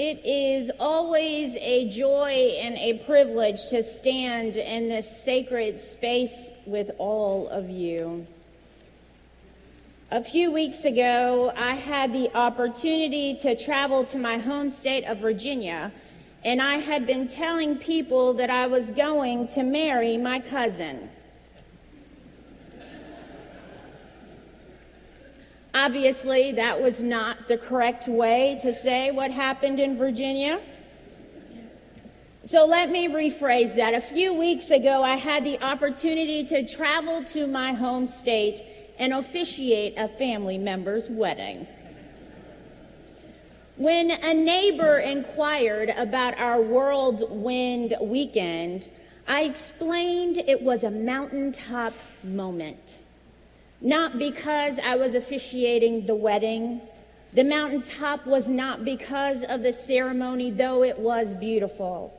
It is always a joy and a privilege to stand in this sacred space with all of you. A few weeks ago, I had the opportunity to travel to my home state of Virginia, and I had been telling people that I was going to marry my cousin. Obviously, that was not the correct way to say what happened in Virginia. So let me rephrase that. A few weeks ago, I had the opportunity to travel to my home state and officiate a family member's wedding. When a neighbor inquired about our whirlwind weekend, I explained it was a mountaintop moment. Not because I was officiating the wedding. The mountaintop was not because of the ceremony, though it was beautiful.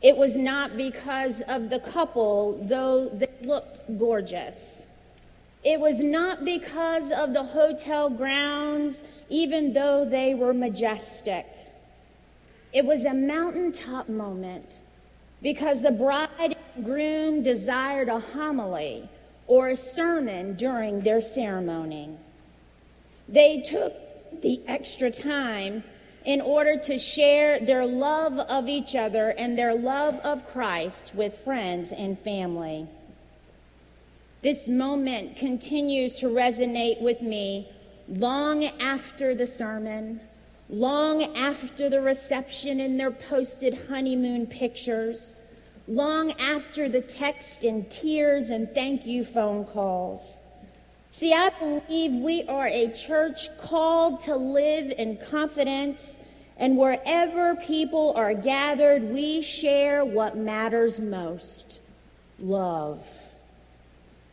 It was not because of the couple, though they looked gorgeous. It was not because of the hotel grounds, even though they were majestic. It was a mountaintop moment because the bride and groom desired a homily or a sermon during their ceremony. They took the extra time in order to share their love of each other and their love of Christ with friends and family. This moment continues to resonate with me long after the sermon, long after the reception and their posted honeymoon pictures, long after the text and tears and thank you phone calls. See, I believe we are a church called to live in confidence, and wherever people are gathered, we share what matters most love.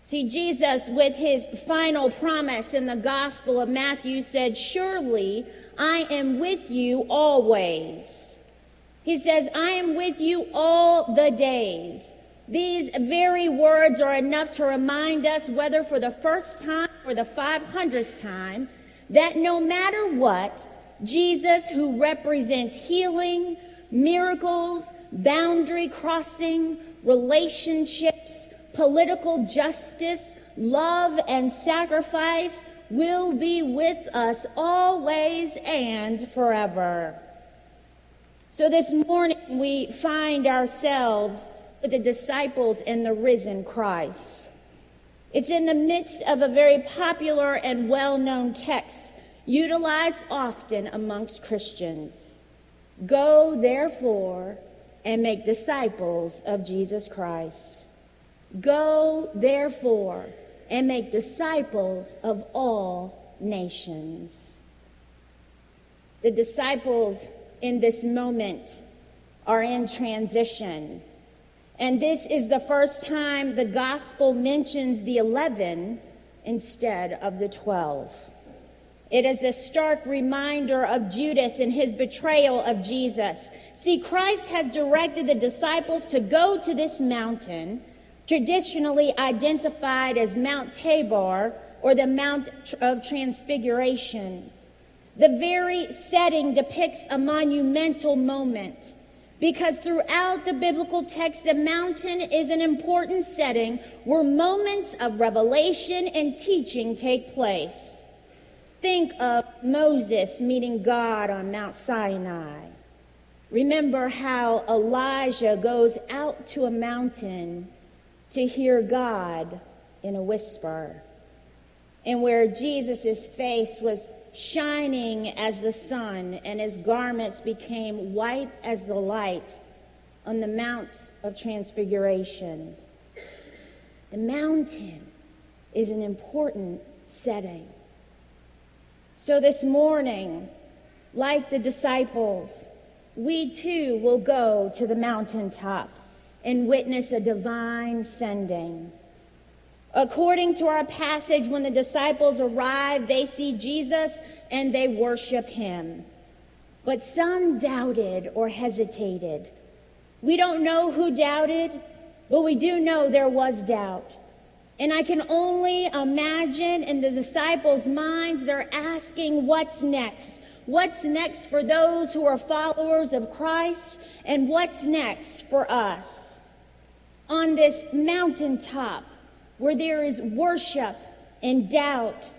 See, Jesus, with his final promise in the Gospel of Matthew, said, Surely I am with you always he says, I am with you all the days. These very words are enough to remind us, whether for the first time or the 500th time, that no matter what, Jesus, who represents healing, miracles, boundary crossing, relationships, political justice, love, and sacrifice, will be with us always and forever. So this morning we find ourselves with the disciples and the risen Christ. It's in the midst of a very popular and well known text utilized often amongst Christians. Go, therefore, and make disciples of Jesus Christ. Go, therefore, and make disciples of all nations. The disciples in this moment are in transition. And this is the first time the gospel mentions the 11 instead of the 12. It is a stark reminder of Judas and his betrayal of Jesus. See, Christ has directed the disciples to go to this mountain, traditionally identified as Mount Tabor or the Mount of Transfiguration. The very setting depicts a monumental moment because throughout the biblical text, the mountain is an important setting where moments of revelation and teaching take place. Think of Moses meeting God on Mount Sinai. Remember how Elijah goes out to a mountain to hear God in a whisper, and where Jesus' face was shining as the sun, and his garments became white as the light on the Mount of Transfiguration. The mountain is an important setting. So this morning, like the disciples, we too will go to the mountaintop and witness a divine sending. According to our passage, when the disciples arrive, they see Jesus and they worship him. But some doubted or hesitated. We don't know who doubted, but we do know there was doubt. And I can only imagine in the disciples' minds, they're asking, What's next? What's next for those who are followers of Christ? And what's next for us? On this mountaintop where there is worship and doubt,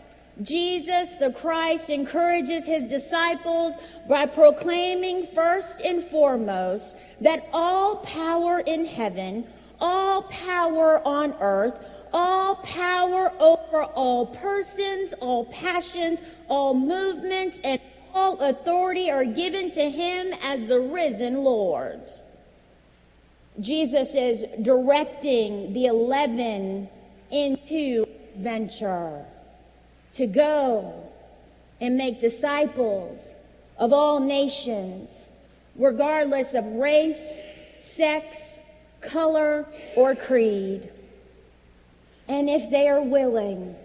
Jesus the Christ encourages his disciples by proclaiming first and foremost that all power in heaven, all power on earth, all power over all persons, all passions, all movements, and all authority are given to him as the risen Lord. Jesus is directing the 11 into venture to go and make disciples of all nations, regardless of race, sex, color, or creed. And if they are willing,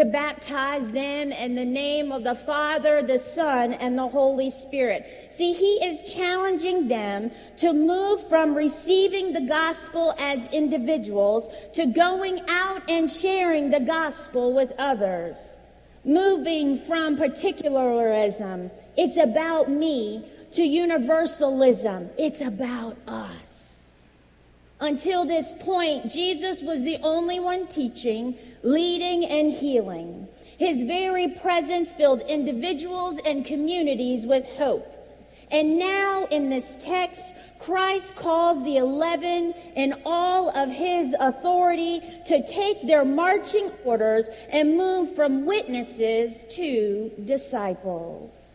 to baptize them in the name of the Father, the Son, and the Holy Spirit. See, he is challenging them to move from receiving the gospel as individuals to going out and sharing the gospel with others. Moving from particularism, it's about me, to universalism, it's about us. Until this point, Jesus was the only one teaching leading and healing. His very presence filled individuals and communities with hope. And now in this text, Christ calls the 11 in all of his authority to take their marching orders and move from witnesses to disciples.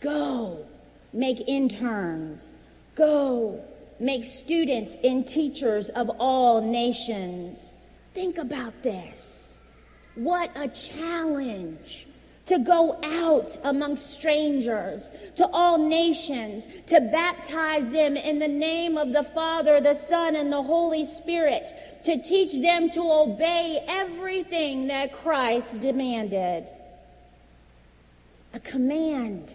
Go, make interns. Go, make students and teachers of all nations. Think about this. What a challenge to go out among strangers, to all nations, to baptize them in the name of the Father, the Son, and the Holy Spirit, to teach them to obey everything that Christ demanded. A command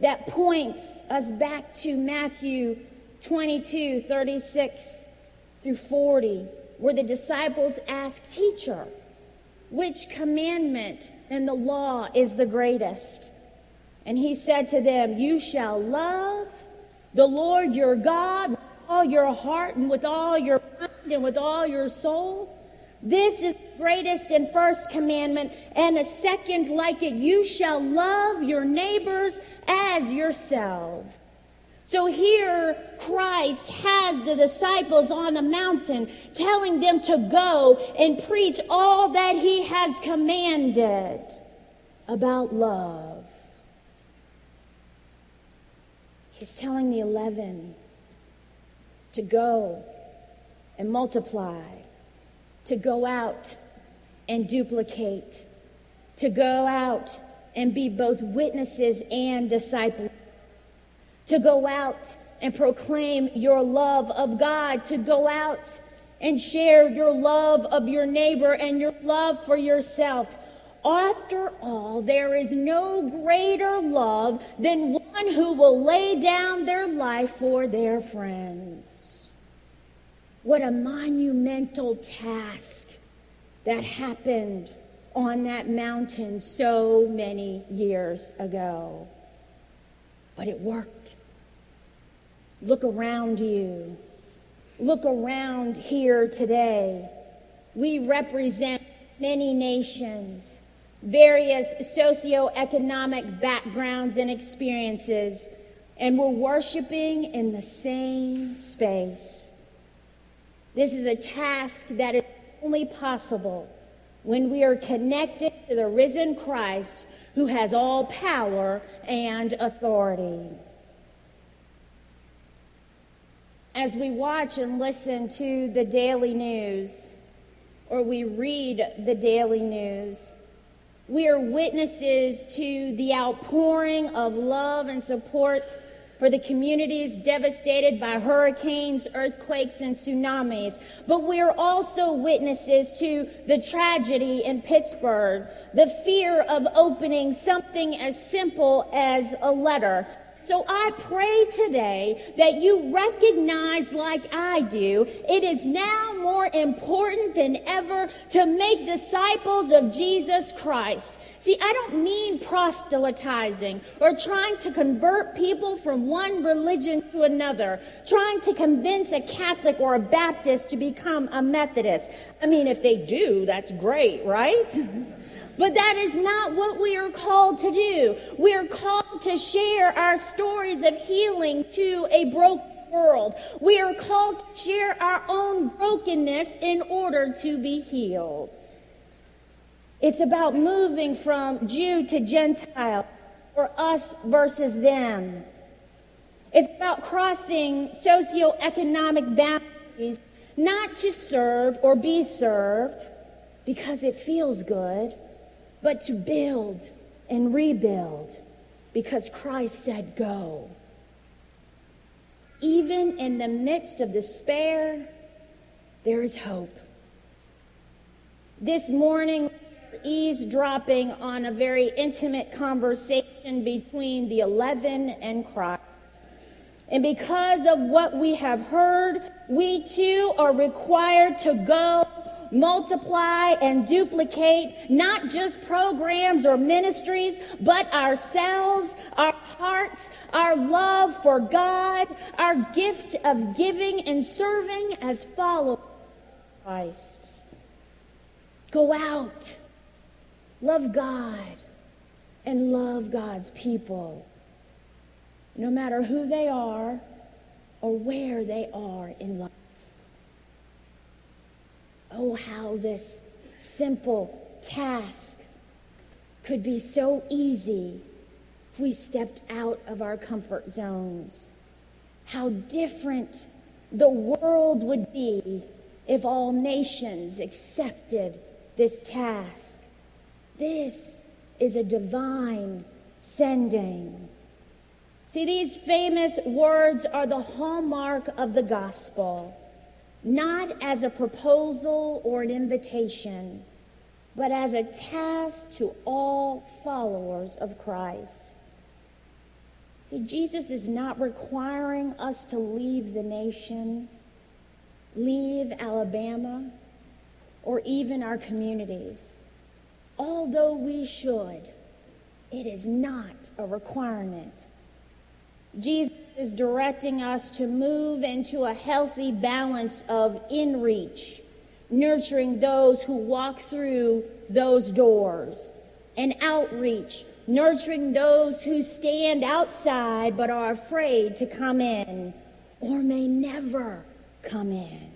that points us back to Matthew 22 36 through 40 where the disciples asked, Teacher, which commandment in the law is the greatest? And he said to them, You shall love the Lord your God with all your heart and with all your mind and with all your soul. This is the greatest and first commandment, and a second like it you shall love your neighbors as yourself. So here, Christ has the disciples on the mountain telling them to go and preach all that he has commanded about love. He's telling the 11 to go and multiply, to go out and duplicate, to go out and be both witnesses and disciples to go out and proclaim your love of God, to go out and share your love of your neighbor and your love for yourself. After all, there is no greater love than one who will lay down their life for their friends. What a monumental task that happened on that mountain so many years ago. But it worked. Look around you. Look around here today. We represent many nations, various socioeconomic backgrounds and experiences, and we're worshiping in the same space. This is a task that is only possible when we are connected to the risen Christ who has all power and authority. As we watch and listen to the daily news, or we read the daily news, we are witnesses to the outpouring of love and support for the communities devastated by hurricanes, earthquakes, and tsunamis. But we are also witnesses to the tragedy in Pittsburgh, the fear of opening something as simple as a letter, So I pray today that you recognize, like I do, it is now more important than ever to make disciples of Jesus Christ. See, I don't mean proselytizing or trying to convert people from one religion to another, trying to convince a Catholic or a Baptist to become a Methodist. I mean, if they do, that's great, right? But that is not what we are called to do. We are called to share our stories of healing to a broken world. We are called to share our own brokenness in order to be healed. It's about moving from Jew to Gentile, or us versus them. It's about crossing socioeconomic boundaries, not to serve or be served because it feels good but to build and rebuild because Christ said, Go. Even in the midst of despair, there is hope. This morning, eavesdropping on a very intimate conversation between the 11 and Christ. And because of what we have heard, we too are required to go multiply and duplicate not just programs or ministries, but ourselves, our hearts, our love for God, our gift of giving and serving as followers of Christ. Go out, love God, and love God's people, no matter who they are or where they are in life. Oh, how this simple task could be so easy if we stepped out of our comfort zones. How different the world would be if all nations accepted this task. This is a divine sending. See, these famous words are the hallmark of the gospel not as a proposal or an invitation, but as a task to all followers of Christ. See, Jesus is not requiring us to leave the nation, leave Alabama, or even our communities. Although we should, it is not a requirement. Jesus is directing us to move into a healthy balance of in reach, nurturing those who walk through those doors, and outreach, nurturing those who stand outside but are afraid to come in or may never come in.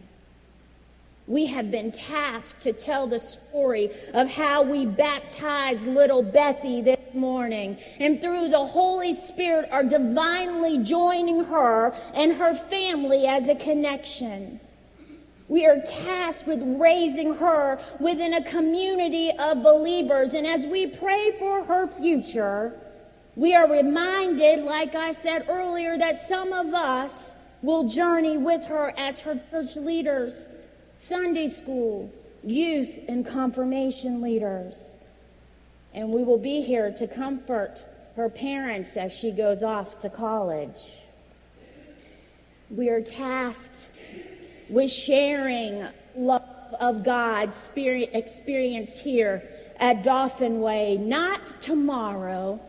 We have been tasked to tell the story of how we baptized little Bethy this morning. And through the Holy Spirit are divinely joining her and her family as a connection. We are tasked with raising her within a community of believers. And as we pray for her future, we are reminded, like I said earlier, that some of us will journey with her as her church leaders. Sunday school, youth, and confirmation leaders. And we will be here to comfort her parents as she goes off to college. We are tasked with sharing love of God experienced here at Dauphin Way, not tomorrow.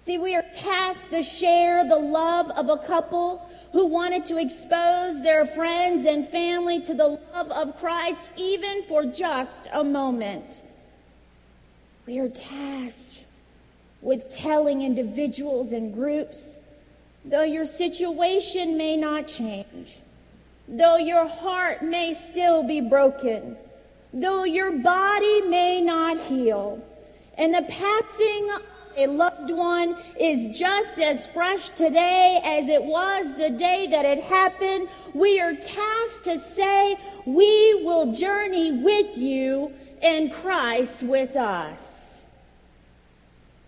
See, we are tasked to share the love of a couple who wanted to expose their friends and family to the love of Christ, even for just a moment. We are tasked with telling individuals and groups, though your situation may not change, though your heart may still be broken, though your body may not heal, and the passing a loved one is just as fresh today as it was the day that it happened, we are tasked to say, We will journey with you and Christ with us.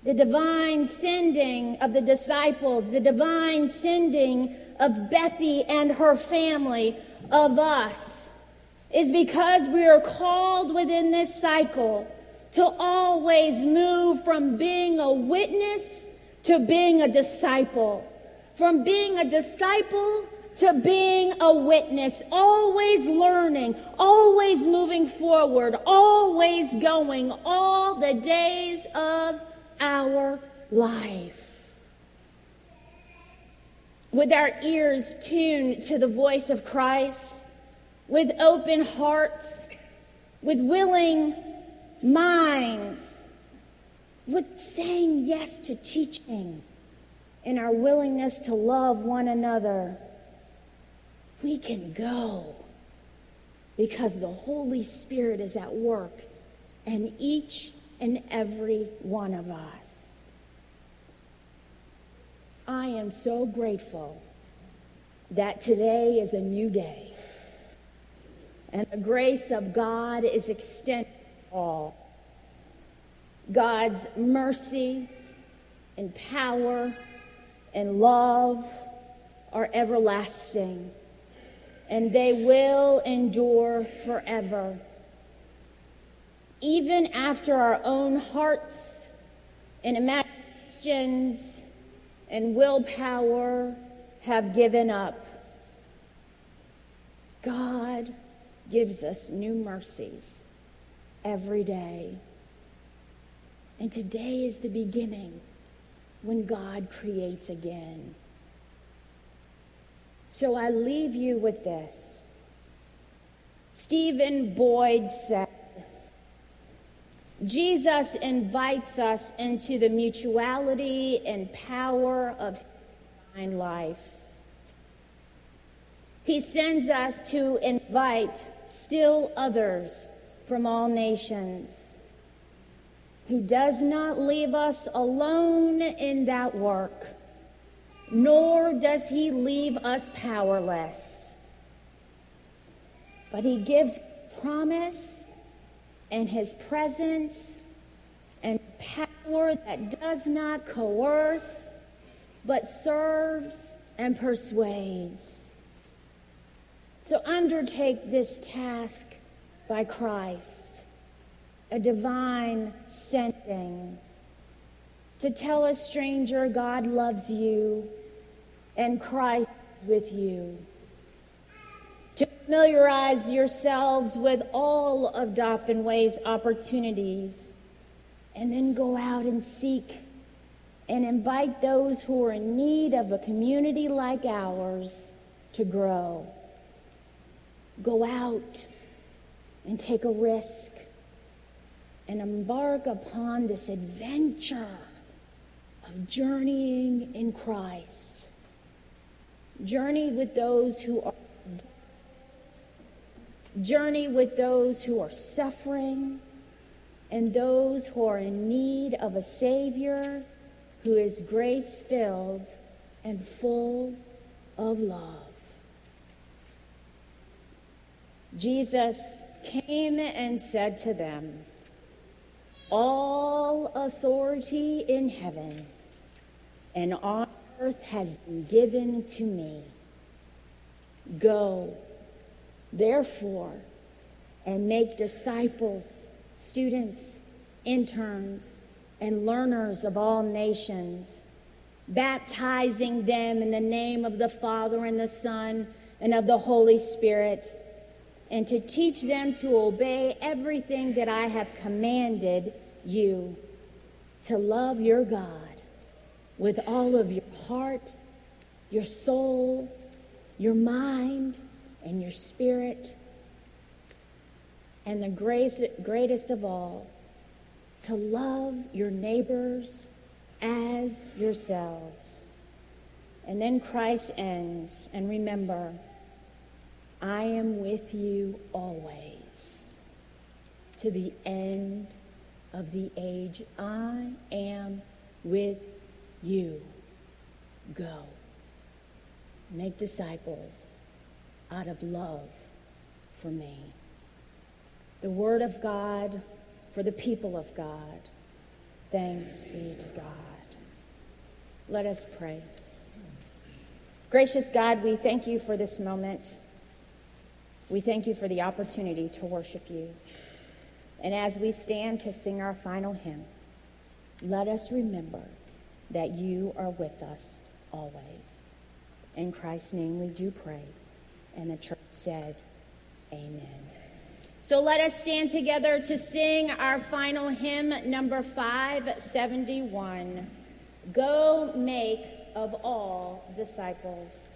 The divine sending of the disciples, the divine sending of Bethy and her family, of us, is because we are called within this cycle to always move from being a witness to being a disciple, from being a disciple to being a witness, always learning, always moving forward, always going all the days of our life. With our ears tuned to the voice of Christ, with open hearts, with willing minds, with saying yes to teaching, and our willingness to love one another we can go because the Holy Spirit is at work in each and every one of us. I am so grateful that today is a new day and the grace of God is extended all. God's mercy and power and love are everlasting and they will endure forever. Even after our own hearts and imaginations and willpower have given up, God gives us new mercies every day. And today is the beginning when God creates again. So I leave you with this. Stephen Boyd said, Jesus invites us into the mutuality and power of divine life. He sends us to invite still others from all nations. He does not leave us alone in that work nor does he leave us powerless. But he gives promise and his presence and power that does not coerce, but serves and persuades. So undertake this task by Christ, a divine sending, to tell a stranger God loves you and Christ with you. To familiarize yourselves with all of Dauphin Way's opportunities, and then go out and seek and invite those who are in need of a community like ours to grow. Go out and take a risk and embark upon this adventure of journeying in Christ. Journey with those who are journey with those who are suffering and those who are in need of a Savior who is grace filled and full of love. Jesus came and said to them, All authority in heaven and on earth has been given to me. Go, therefore, and make disciples, students, interns, and learners of all nations, baptizing them in the name of the Father and the Son and of the Holy Spirit, and to teach them to obey everything that I have commanded you, to love your God with all of your heart, your soul, your mind, and your spirit. And the grace, greatest of all, to love your neighbors as yourselves. And then Christ ends, and remember, I am with you always to the end of the age. I am with you go. Make disciples out of love for me. The Word of God for the people of God. Thanks be to God. Let us pray. Gracious God, we thank you for this moment. We thank you for the opportunity to worship you. And as we stand to sing our final hymn, let us remember that you are with us always. In Christ's name we do pray. And the church said, Amen. So let us stand together to sing our final hymn, number 571 Go make of all disciples.